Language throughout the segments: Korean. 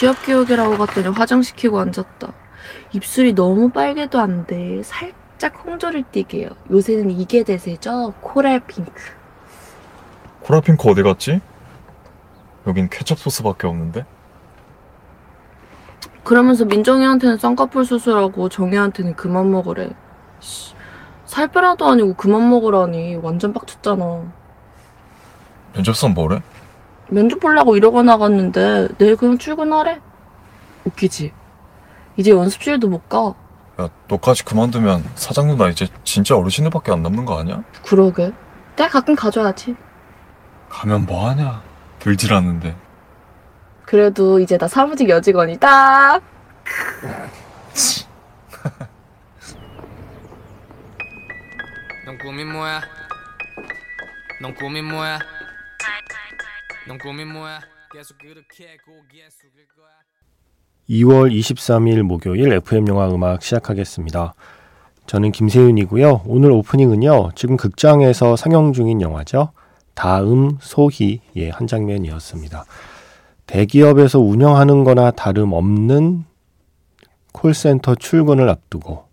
취업 교육이라고 갔더니 화장시키고 앉았다. 입술이 너무 빨개도 안 돼. 살짝 홍조를 띠게요. 요새는 이게 대세죠? 코랄 핑크. 코랄핑크 어디 갔지? 여긴 케첩 소스밖에 없는데? 그러면서 민정이한테는 쌍꺼풀 수술하고 정희한테는 그만 먹으래. 씨, 살 빼라도 아니고 그만 먹으라니 완전 빡쳤잖아. 면접선 뭐래? 면접 보려고 이러고 나갔는데 내일 그냥 출근하래. 웃기지? 이제 연습실도 못 가. 야, 너까지 그만두면 사장 누나 이제 진짜 어르신들밖에 안 남는 거 아니야? 그러게. 내가 가끔 가져야지. 가면 뭐하냐? 들질 않는데. 그래도 이제 나 사무직 여직원이다. 넌 꿈이 뭐야? 넌 꿈이 뭐야? 넌 꿈이 뭐야? 계속 그렇게 고개 숙일 거야. 2월 23일 목요일 FM 영화 음악 시작하겠습니다. 저는 김세윤이고요. 오늘 오프닝은요. 지금 극장에서 상영 중인 영화죠. 다음 소희의 한 장면이었습니다. 대기업에서 운영하는 거나 다름없는 콜센터 출근을 앞두고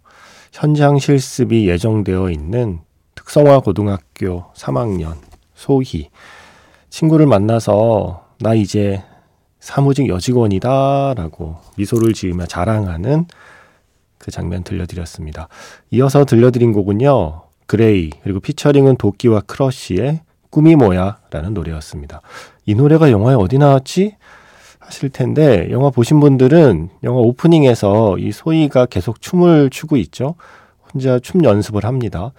현장 실습이 예정되어 있는 특성화 고등학교 3학년 소희 친구를 만나서 나 이제 사무직 여직원이다 라고 미소를 지으며 자랑하는 그 장면 들려드렸습니다. 이어서 들려드린 곡은요. 그레이 그리고 피처링은 도끼와 크러쉬의 꿈이 뭐야 라는 노래였습니다. 이 노래가 영화에 어디 나왔지? 하실 텐데 영화 보신 분들은 영화 오프닝에서 이 소희가 계속 춤을 추고 있죠. 혼자 춤 연습을 합니다.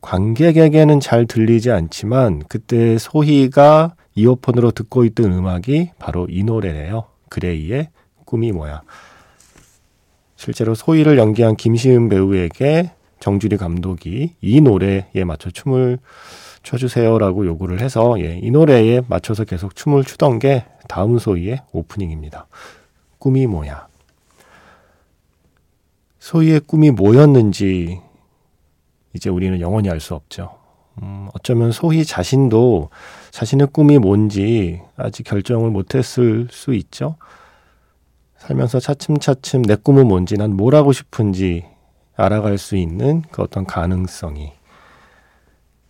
관객에게는 잘 들리지 않지만 그때 소희가 이어폰으로 듣고 있던 음악이 바로 이 노래래요. 그레이의 꿈이 뭐야. 실제로 소희를 연기한 김시은 배우에게 정주리 감독이 이 노래에 맞춰 춤을 춰주세요라고 요구를 해서 예, 이 노래에 맞춰서 계속 춤을 추던 게 다음 소희의 오프닝입니다. 꿈이 뭐야? 소희의 꿈이 뭐였는지 이제 우리는 영원히 알 수 없죠. 음, 어쩌면 소희 자신도 자신의 꿈이 뭔지 아직 결정을 못했을 수 있죠. 살면서 차츰차츰 내 꿈은 뭔지 난 뭘 하고 싶은지 알아갈 수 있는 그 어떤 가능성이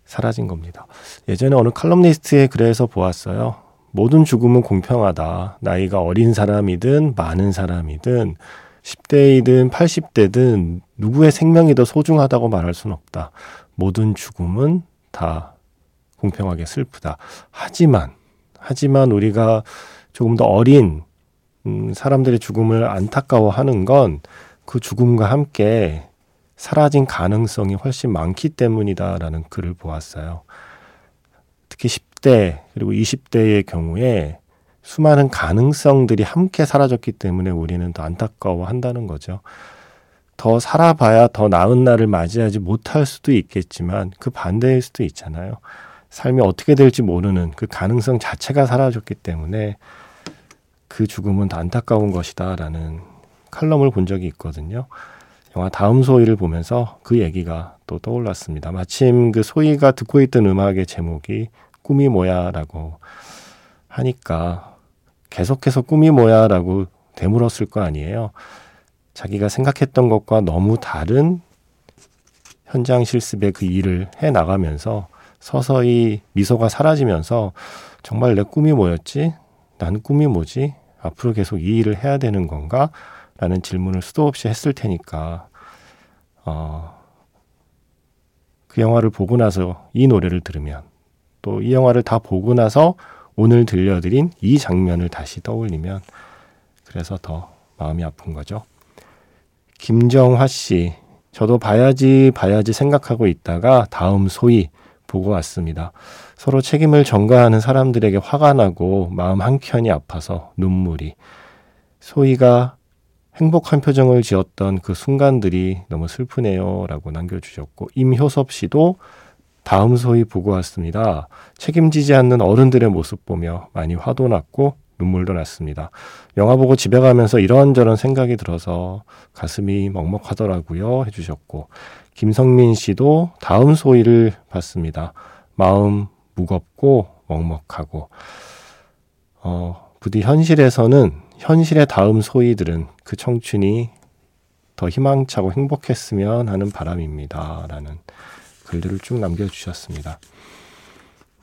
사라진 겁니다. 예전에 어느 칼럼니스트의 글에서 보았어요. 모든 죽음은 공평하다. 나이가 어린 사람이든 많은 사람이든 10대이든 80대든 누구의 생명이 더 소중하다고 말할 수는 없다. 모든 죽음은 다 공평하게 슬프다. 하지만, 하지만 우리가 조금 더 어린 음, 사람들의 죽음을 안타까워하는 건 그 죽음과 함께 사라진 가능성이 훨씬 많기 때문이다라는 글을 보았어요. 특히 10대 그리고 20대의 경우에 수많은 가능성들이 함께 사라졌기 때문에 우리는 더 안타까워한다는 거죠. 더 살아봐야 더 나은 날을 맞이하지 못할 수도 있겠지만 그 반대일 수도 있잖아요. 삶이 어떻게 될지 모르는 그 가능성 자체가 사라졌기 때문에 그 죽음은 더 안타까운 것이다라는 칼럼을 본 적이 있거든요. 영화 다음 소희를 보면서 그 얘기가 또 떠올랐습니다. 마침 그 소희가 듣고 있던 음악의 제목이 꿈이 뭐야라고 하니까 계속해서 꿈이 뭐야 라고 되물었을 거 아니에요. 자기가 생각했던 것과 너무 다른 현장 실습의 그 일을 해 나가면서 서서히 미소가 사라지면서 정말 내 꿈이 뭐였지? 난 꿈이 뭐지? 앞으로 계속 이 일을 해야 되는 건가? 라는 질문을 수도 없이 했을 테니까, 어, 그 영화를 보고 나서 이 노래를 들으면, 또 이 영화를 다 보고 나서 오늘 들려드린 이 장면을 다시 떠올리면, 그래서 더 마음이 아픈 거죠. 김정화 씨, 저도 봐야지, 봐야지 생각하고 있다가 다음 소위 보고 왔습니다. 서로 책임을 전가하는 사람들에게 화가 나고 마음 한켠이 아파서 눈물이. 소희가 행복한 표정을 지었던 그 순간들이 너무 슬프네요. 라고 남겨주셨고, 임효섭 씨도 다음 소희 보고 왔습니다. 책임지지 않는 어른들의 모습 보며 많이 화도 났고, 눈물도 났습니다. 영화 보고 집에 가면서 이런저런 생각이 들어서 가슴이 먹먹하더라고요. 해주셨고, 김성민 씨도 다음 소희를 봤습니다. 마음 무겁고 먹먹하고, 어, 부디 현실에서는 현실의 다음 소희들은 그 청춘이 더 희망차고 행복했으면 하는 바람입니다. 라는 글들을 쭉 남겨주셨습니다.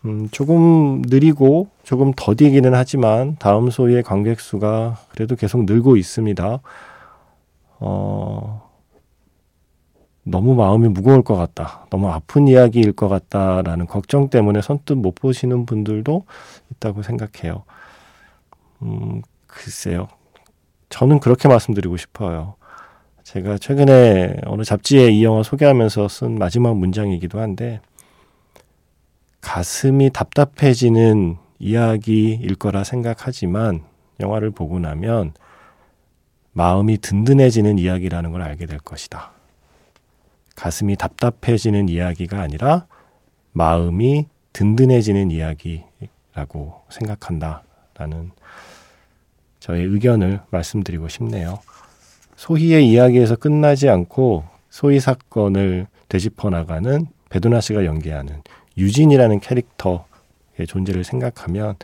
음, 조금 느리고 조금 더디기는 하지만 다음 소위의 관객 수가 그래도 계속 늘고 있습니다. 어, 너무 마음이 무거울 것 같다. 너무 아픈 이야기일 것 같다라는 걱정 때문에 선뜻 못 보시는 분들도 있다고 생각해요. 음, 글쎄요. 저는 그렇게 말씀드리고 싶어요. 제가 최근에 어느 잡지에 이 영화 소개하면서 쓴 마지막 문장이기도 한데, 가슴이 답답해지는 이야기일 거라 생각하지만, 영화를 보고 나면 마음이 든든해지는 이야기라는 걸 알게 될 것이다. 가슴이 답답해지는 이야기가 아니라 마음이 든든해지는 이야기라고 생각한다 라는 저의 의견을 말씀드리고 싶네요. 소희의 이야기에서 끝나지 않고 소희 사건을 되짚어 나가는 베두나 씨가 연기하는 유진이라는 캐릭터의 존재를 생각하면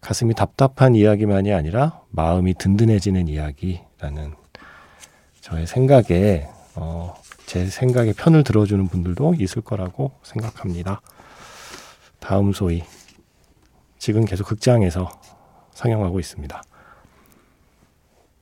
가슴이 답답한 이야기만이 아니라 마음이 든든해지는 이야기라는 저의 생각에 어, 제 생각에 편을 들어주는 분들도 있을 거라고 생각합니다. 다음 소위 지금 계속 극장에서 상영하고 있습니다.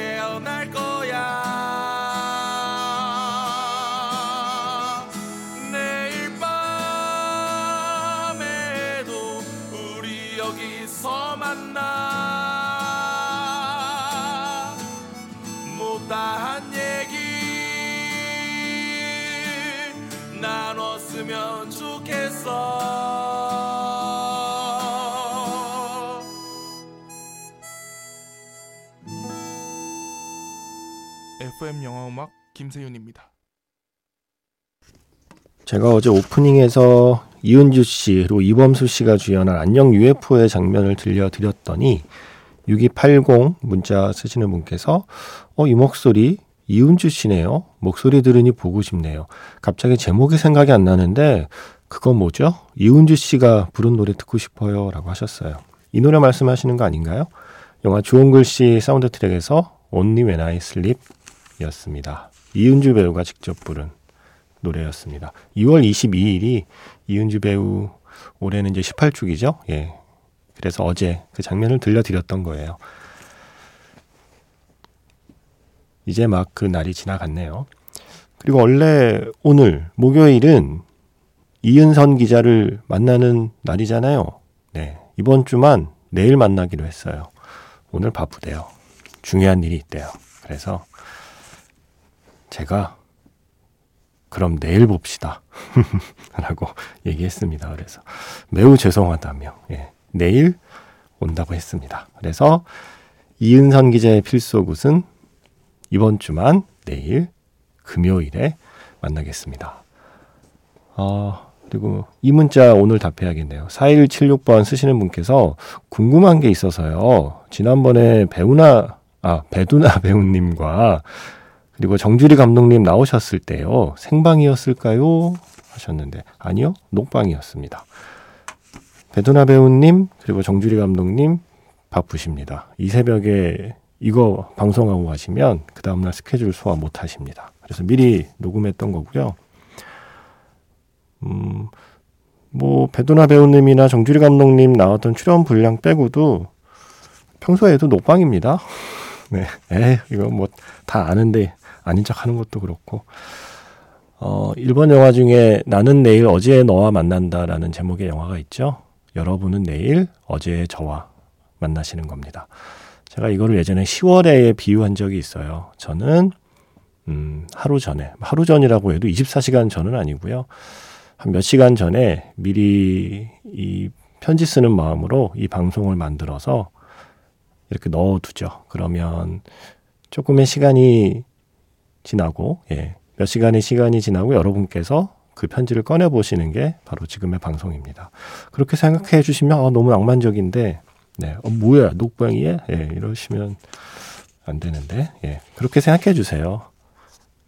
꿈에 FM 영화 음악 김세윤입니다. 제가 어제 오프닝에서 이은주 씨 그리고 이범수 씨가 주연한 안녕 UFO의 장면을 들려드렸더니 6280 문자 쓰시는 분께서 어 이 목소리 이은주 씨네요. 목소리 들으니 보고 싶네요. 갑자기 제목이 생각이 안 나는데 그건 뭐죠? 이은주 씨가 부른 노래 듣고 싶어요 라고 하셨어요. 이 노래 말씀하시는 거 아닌가요? 영화 좋은 글씨 사운드 트랙에서 Only When I Sleep 였습니다. 이은주 배우가 직접 부른 노래였습니다. 2월 22일이 이은주 배우 올해는 이제 18주기죠. 예. 그래서 어제 그 장면을 들려드렸던 거예요. 이제 막 그 날이 지나갔네요. 그리고 원래 오늘 목요일은 이은선 기자를 만나는 날이잖아요. 네. 이번 주만 내일 만나기로 했어요. 오늘 바쁘대요. 중요한 일이 있대요. 그래서 제가 그럼 내일 봅시다. 라고 얘기했습니다. 그래서 매우 죄송하다며, 예, 내일 온다고 했습니다. 그래서 이은선 기자의 필소굿은 이번 주만 내일 금요일에 만나겠습니다. 아, 그리고 이 문자 오늘 답해야겠네요. 4176번 쓰시는 분께서 궁금한 게 있어서요. 지난번에 배우나, 아, 배두나 배우님과 그리고 정주리 감독님 나오셨을 때요. 생방이었을까요? 하셨는데 아니요. 녹방이었습니다. 배두나 배우님 그리고 정주리 감독님 바쁘십니다. 이 새벽에 이거 방송하고 가시면 그 다음날 스케줄 소화 못 하십니다. 그래서 미리 녹음했던 거고요. 음, 뭐 배두나 배우님이나 정주리 감독님 나왔던 출연 분량 빼고도 평소에도 녹방입니다. 네, 에 이거 뭐 다 아는데 아닌 척 하는 것도 그렇고. 어, 일본 영화 중에 나는 내일 어제 너와 만난다라는 제목의 영화가 있죠. 여러분은 내일 어제의 저와 만나시는 겁니다. 제가 이거를 예전에 10월에 비유한 적이 있어요. 저는 음, 하루 전에 하루 전이라고 해도 24시간 전은 아니고요. 한 몇 시간 전에 미리 이 편지 쓰는 마음으로 이 방송을 만들어서 이렇게 넣어두죠. 그러면 조금의 시간이 지나고, 예, 몇 시간의 시간이 지나고 여러분께서 그 편지를 꺼내 보시는 게 바로 지금의 방송입니다. 그렇게 생각해 주시면 어, 너무 낭만적인데, 네, 어, 뭐야 녹방이에 예, 이러시면 안 되는데, 예, 그렇게 생각해 주세요.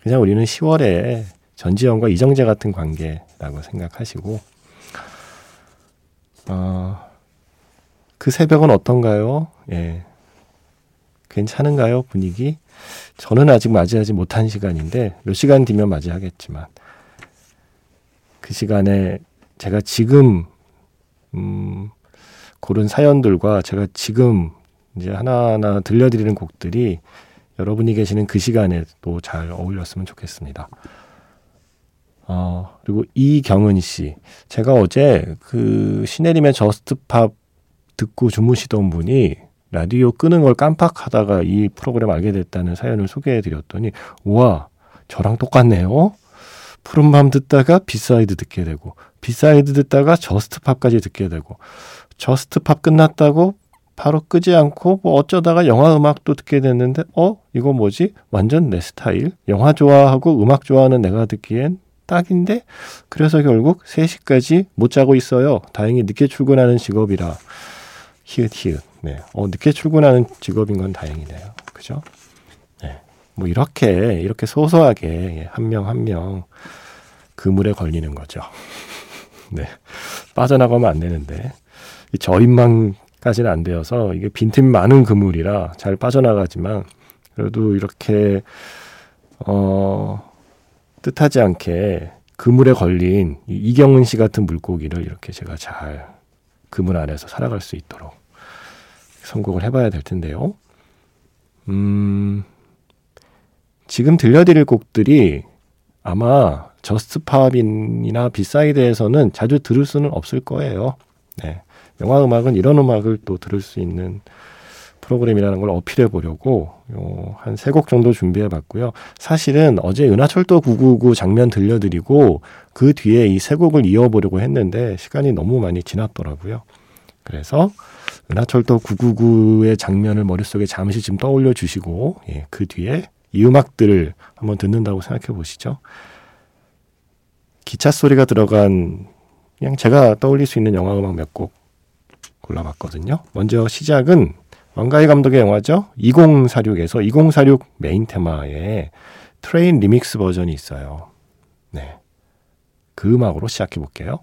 그냥 우리는 10월에 전지현과 이정재 같은 관계라고 생각하시고, 어, 그 새벽은 어떤가요? 예. 괜찮은가요? 분위기? 저는 아직 맞이하지 못한 시간인데, 몇 시간 뒤면 맞이하겠지만, 그 시간에 제가 지금, 음, 고른 사연들과 제가 지금 이제 하나하나 들려드리는 곡들이 여러분이 계시는 그 시간에 또 잘 어울렸으면 좋겠습니다. 어, 그리고 이경은 씨. 제가 어제 그 신혜림의 저스트팝 듣고 주무시던 분이 라디오 끄는 걸 깜빡하다가 이 프로그램 알게 됐다는 사연을 소개해 드렸더니, 우와, 저랑 똑같네요. 푸른밤 듣다가 비사이드 듣게 되고, 비사이드 듣다가 저스트팝까지 듣게 되고, 저스트팝 끝났다고 바로 끄지 않고 뭐 어쩌다가 영화 음악도 듣게 됐는데 어? 이거 뭐지? 완전 내 스타일? 영화 좋아하고 음악 좋아하는 내가 듣기엔 딱인데? 그래서 결국 3시까지 못 자고 있어요. 다행히 늦게 출근하는 직업이라 히읗 히읗. 네. 어 늦게 출근하는 직업인 건 다행이네요. 그죠? 네. 뭐 이렇게 이렇게 소소하게 한 명 한 명 그물에 걸리는 거죠. 네. 빠져나가면 안 되는데. 이 저인만 까지는 안 되어서 이게 빈틈이 많은 그물이라 잘 빠져나가지만 그래도 이렇게 어 뜻하지 않게 그물에 걸린 이 이경은 씨 같은 물고기를 이렇게 제가 잘 그물 안에서 살아갈 수 있도록 선곡을 해봐야 될 텐데요. 음, 지금 들려드릴 곡들이 아마 저스트팝이나 비사이드에서는 자주 들을 수는 없을 거예요. 네. 영화 음악은 이런 음악을 또 들을 수 있는 프로그램이라는 걸 어필해 보려고 한 세 곡 정도 준비해 봤고요. 사실은 어제 은하철도 999 장면 들려드리고 그 뒤에 이 세 곡을 이어보려고 했는데 시간이 너무 많이 지났더라고요. 그래서 은하철도 999의 장면을 머릿속에 잠시 좀 떠올려 주시고 예, 그 뒤에 이 음악들을 한번 듣는다고 생각해 보시죠. 기차 소리가 들어간 그냥 제가 떠올릴 수 있는 영화 음악 몇 곡 골라봤거든요. 먼저 시작은 왕가위 감독의 영화죠. 2046에서 2046 main theme의 train remix 버전이 있어요. 네. 그 음악으로 시작해 볼게요.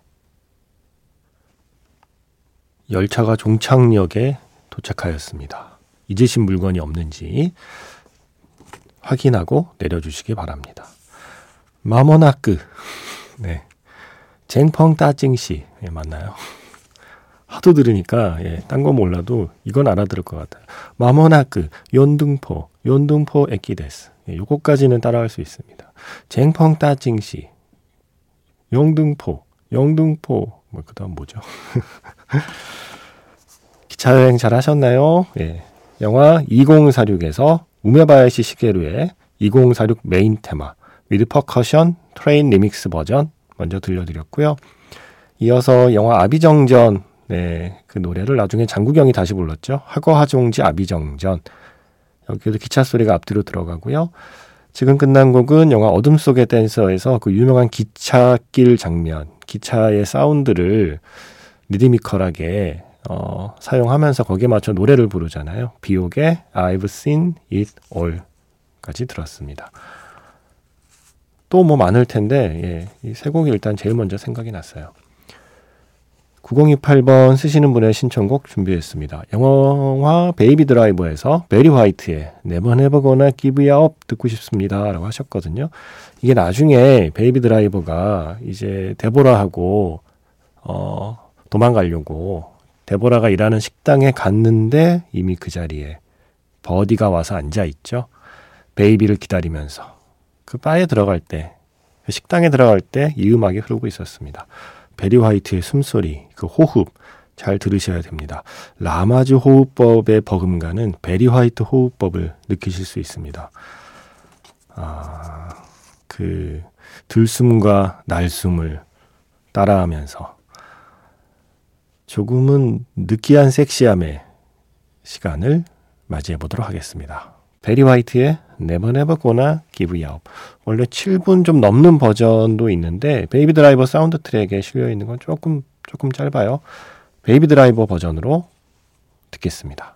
열차가 종착역에 도착하였습니다. 잊으신 물건이 없는지 확인하고 내려주시기 바랍니다. 마모나크. 네. 쟁펑 따징시. 예, 맞나요? 하도 들으니까 예, 딴 거 몰라도 이건 알아들을 것 같아요. 마모나크, 연등포, 연등포 에키데스. 예, 요거까지는 따라할 수 있습니다. 쟁펑 따징시, 영등포, 영등포, 뭐 그다음 뭐죠? 기차 여행 잘 하셨나요? 예. 영화 2046에서 우메바야시 시게루의 2046 Main Theme with Percussion Train Remix 버전 먼저 들려드렸고요. 이어서 영화 아비정전 네, 그 노래를 나중에 장국영이 다시 불렀죠. 하거하종지 아비정전. 여기도 기차 소리가 앞뒤로 들어가고요. 지금 끝난 곡은 영화 어둠 속의 댄서에서 그 유명한 기차길 장면, 기차의 사운드를 리드미컬하게 어, 사용하면서 거기에 맞춰 노래를 부르잖아요. 비요크의 I've seen it all까지 들었습니다. 또 뭐 많을 텐데 예, 이 세 곡이 일단 제일 먼저 생각이 났어요. 9028번 쓰시는 분의 신청곡 준비했습니다. 영화 베이비 드라이버에서 베리 화이트의 Never Never Gonna Give You Up 듣고 싶습니다. 라고 하셨거든요. 이게 나중에 베이비 드라이버가 이제 데보라하고 어, 도망가려고 데보라가 일하는 식당에 갔는데 이미 그 자리에 버디가 와서 앉아 있죠. 베이비를 기다리면서 그 바에 들어갈 때, 그 식당에 들어갈 때 이 음악이 흐르고 있었습니다. 베리 화이트의 숨소리, 그 호흡 잘 들으셔야 됩니다. 라마즈 호흡법에 버금가는 베리 화이트 호흡법을 느끼실 수 있습니다. 아, 그 들숨과 날숨을 따라하면서 조금은 느끼한 섹시함의 시간을 맞이해 보도록 하겠습니다. 베리 화이트의 Never Gonna Give You Up. 원래 7분 좀 넘는 버전도 있는데 베이비 드라이버 사운드 트랙에 실려 있는 건 조금 조금 짧아요. 베이비 드라이버 버전으로 듣겠습니다.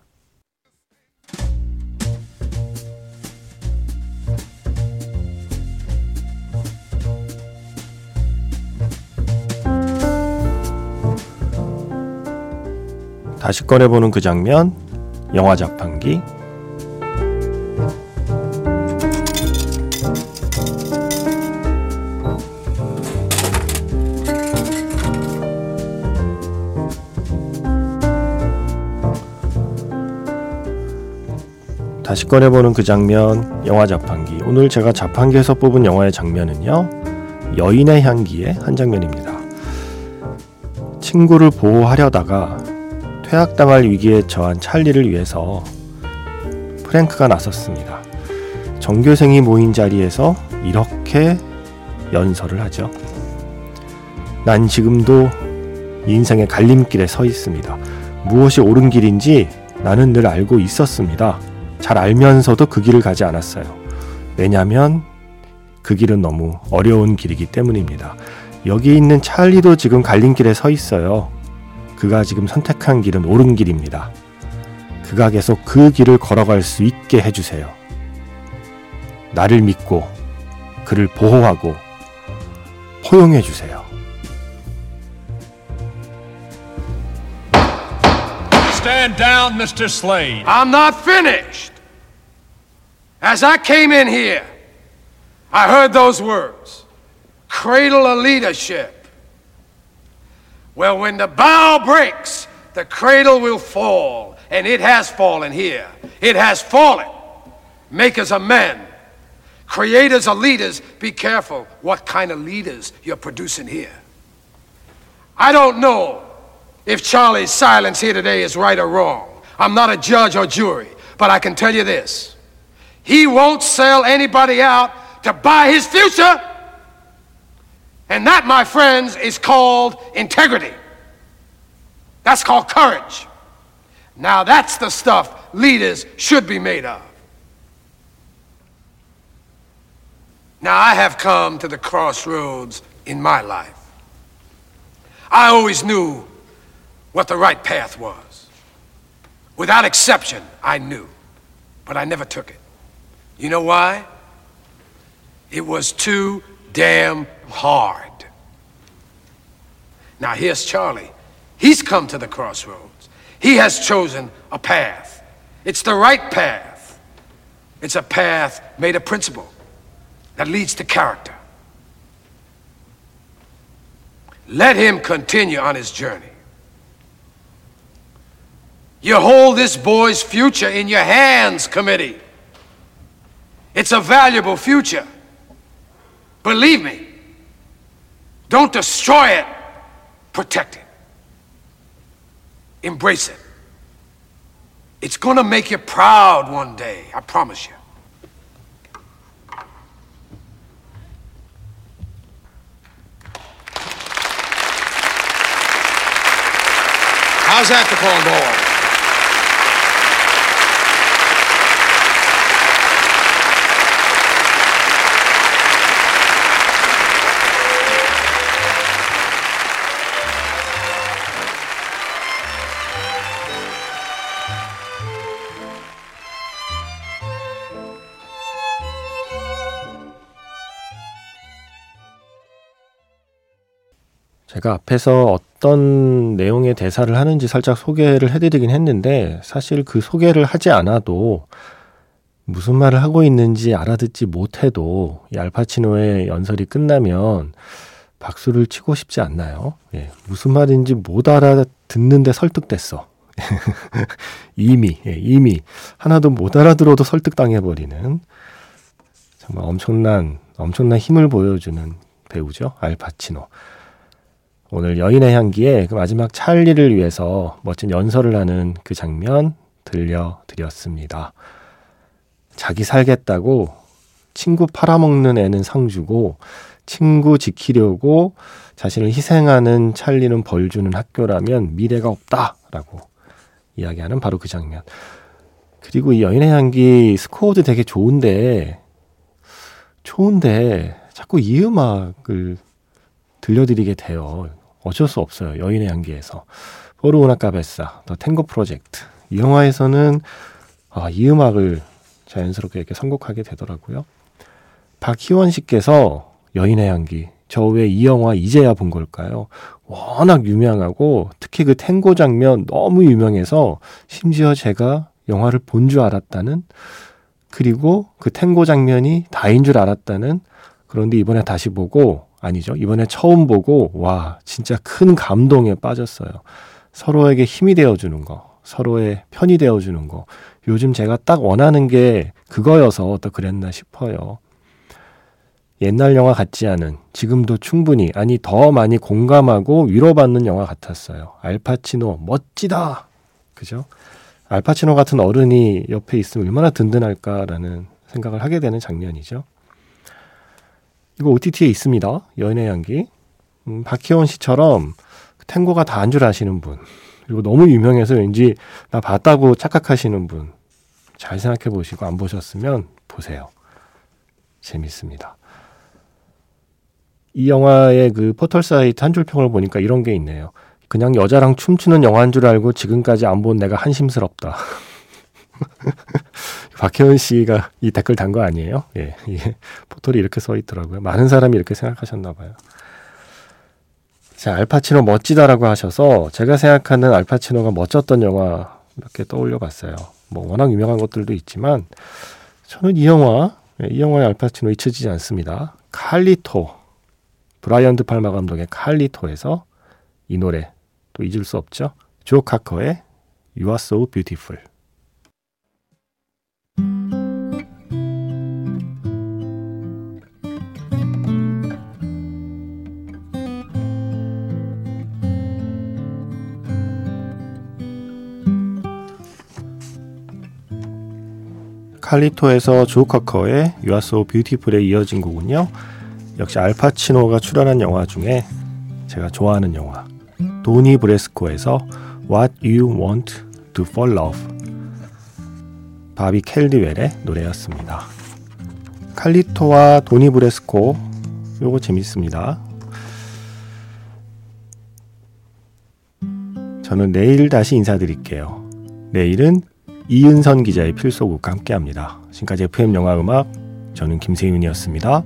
다시 꺼내보는 그 장면, 영화 자판기. 다시 꺼내보는 그 장면, 영화 자판기. 오늘 제가 자판기에서 뽑은 영화의 장면은요, 여인의 향기의 한 장면입니다. 친구를 보호하려다가 퇴학당할 위기에 처한 찰리를 위해서 프랭크가 나섰습니다. 전교생이 모인 자리에서 이렇게 연설을 하죠. 난 지금도 인생의 갈림길에 서 있습니다. 무엇이 옳은 길인지 나는 늘 알고 있었습니다. 잘 알면서도 그 길을 가지 않았어요. 왜냐하면 그 길은 너무 어려운 길이기 때문입니다. 여기 있는 찰리도 지금 갈림길에 서 있어요. 그가 지금 선택한 길은 옳은 길입니다. 그가 계속 그 길을 걸어갈 수 있게 해주세요. 나를 믿고 그를 보호하고 포용해 주세요. Stand down, Mr. Slade. I'm not finished. As I came in here, I heard those words cradle of leadership. Well, when the bow breaks, the cradle will fall, and it has fallen here. It has fallen. Makers of men, creators of leaders, be careful what kind of leaders you're producing here. I don't know if Charlie's silence here today is right or wrong. I'm not a judge or jury, but I can tell you this. He won't sell anybody out to buy his future. And that, my friends, is called integrity. That's called courage. Now, that's the stuff leaders should be made of. Now, I have come to the crossroads in my life. I always knew what the right path was. Without exception, I knew, but I never took it. You know why? It was too damn hard. Now, here's Charlie. He's come to the crossroads. He has chosen a path. It's the right path. It's a path made of principle that leads to character. Let him continue on his journey. You hold this boy's future in your hands, committee. It's a valuable future. Believe me. Don't destroy it, protect it. Embrace it. It's going to make you proud one day, I promise you. How's that, the cornball? 제가 앞에서 어떤 내용의 대사를 하는지 살짝 소개를 해드리긴 했는데 사실 그 소개를 하지 않아도 무슨 말을 하고 있는지 알아듣지 못해도 이 알파치노의 연설이 끝나면 박수를 치고 싶지 않나요? 예, 무슨 말인지 못 알아듣는데 설득됐어. 이미, 예, 이미 하나도 못 알아들어도 설득당해버리는 정말 엄청난, 엄청난 힘을 보여주는 배우죠. 알파치노. 오늘 여인의 향기에 그 마지막 찰리를 위해서 멋진 연설을 하는 그 장면 들려드렸습니다. 자기 살겠다고 친구 팔아먹는 애는 상 주고 친구 지키려고 자신을 희생하는 찰리는 벌 주는 학교라면 미래가 없다라고 이야기하는 바로 그 장면. 그리고 이 여인의 향기 스코어도 되게 좋은데 좋은데 자꾸 이 음악을 들려드리게 돼요. 어쩔 수 없어요. 여인의 향기에서. 포르우나 카베사, 더 탱고 프로젝트. 이 영화에서는 아, 이 음악을 자연스럽게 이렇게 선곡하게 되더라고요. 박희원 씨께서 여인의 향기, 저 왜 이 영화 이제야 본 걸까요? 워낙 유명하고 특히 그 탱고 장면 너무 유명해서 심지어 제가 영화를 본 줄 알았다는 그리고 그 탱고 장면이 다인 줄 알았다는 그런데 이번에 다시 보고 아니죠. 이번에 처음 보고 와 진짜 큰 감동에 빠졌어요. 서로에게 힘이 되어주는 거, 서로의 편이 되어주는 거. 요즘 제가 딱 원하는 게 그거여서 더 그랬나 싶어요. 옛날 영화 같지 않은 지금도 충분히 아니 더 많이 공감하고 위로받는 영화 같았어요. 알파치노 멋지다. 그죠? 알파치노 같은 어른이 옆에 있으면 얼마나 든든할까라는 생각을 하게 되는 장면이죠. 이거 OTT에 있습니다. 연애 향기. 음, 박희원 씨처럼 탱고가 다한줄 아시는 분. 그리고 너무 유명해서 왠지 나 봤다고 착각하시는 분. 잘 생각해 보시고 안 보셨으면 보세요. 재밌습니다. 이 영화의 그 포털 사이트 한 줄 평을 보니까 이런 게 있네요. 그냥 여자랑 춤추는 영화인 줄 알고 지금까지 안 본 내가 한심스럽다. 박혜원 씨가 이 댓글 단 거 아니에요? 예, 예. 포털이 이렇게 써 있더라고요. 많은 사람이 이렇게 생각하셨나 봐요. 자, 알파치노 멋지다라고 하셔서 제가 생각하는 알파치노가 멋졌던 영화 몇 개 떠올려 봤어요. 뭐 워낙 유명한 것들도 있지만 저는 이 영화, 예, 이 영화의 알파치노 잊혀지지 않습니다. 칼리토. 브라이언 드 팔마 감독의 칼리토에서 이 노래 또 잊을 수 없죠. 조 카커의 You Are So Beautiful. 칼리토에서 조 카커의 You Are So Beautiful에 이어진 곡은요. 역시 알파치노가 출연한 영화 중에 제가 좋아하는 영화 도니 브레스코에서 What You Want to Fall Love 바비 켈리웰의 노래였습니다. 칼리토와 도니 브레스코 요거 재밌습니다. 저는 내일 다시 인사드릴게요. 내일은 이은선 기자의 필소국과 함께합니다. 지금까지 FM 영화 음악 저는 김세윤이었습니다.